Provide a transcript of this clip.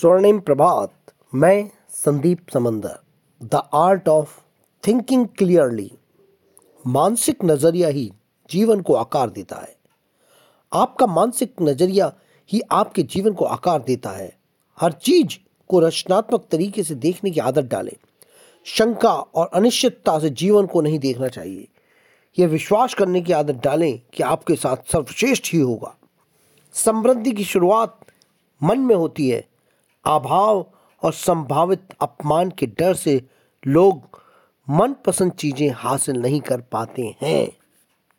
स्वर्णिम प्रभात, मैं Sandeep Samandar. The art of thinking clearly मानसिक नज़रिया ही जीवन को आकार देता है। आपका मानसिक नज़रिया ही आपके जीवन को आकार देता है। हर चीज़ को रचनात्मक तरीके से देखने की आदत डालें। शंका और अनिश्चितता से जीवन को नहीं देखना चाहिए। यह विश्वास करने की आदत डालें कि आपके साथ सर्वश्रेष्ठ ही होगा। समृद्धि की शुरुआत मन में होती है। अभाव और संभावित अपमान के डर से लोग मनपसंद चीज़ें हासिल नहीं कर पाते हैं।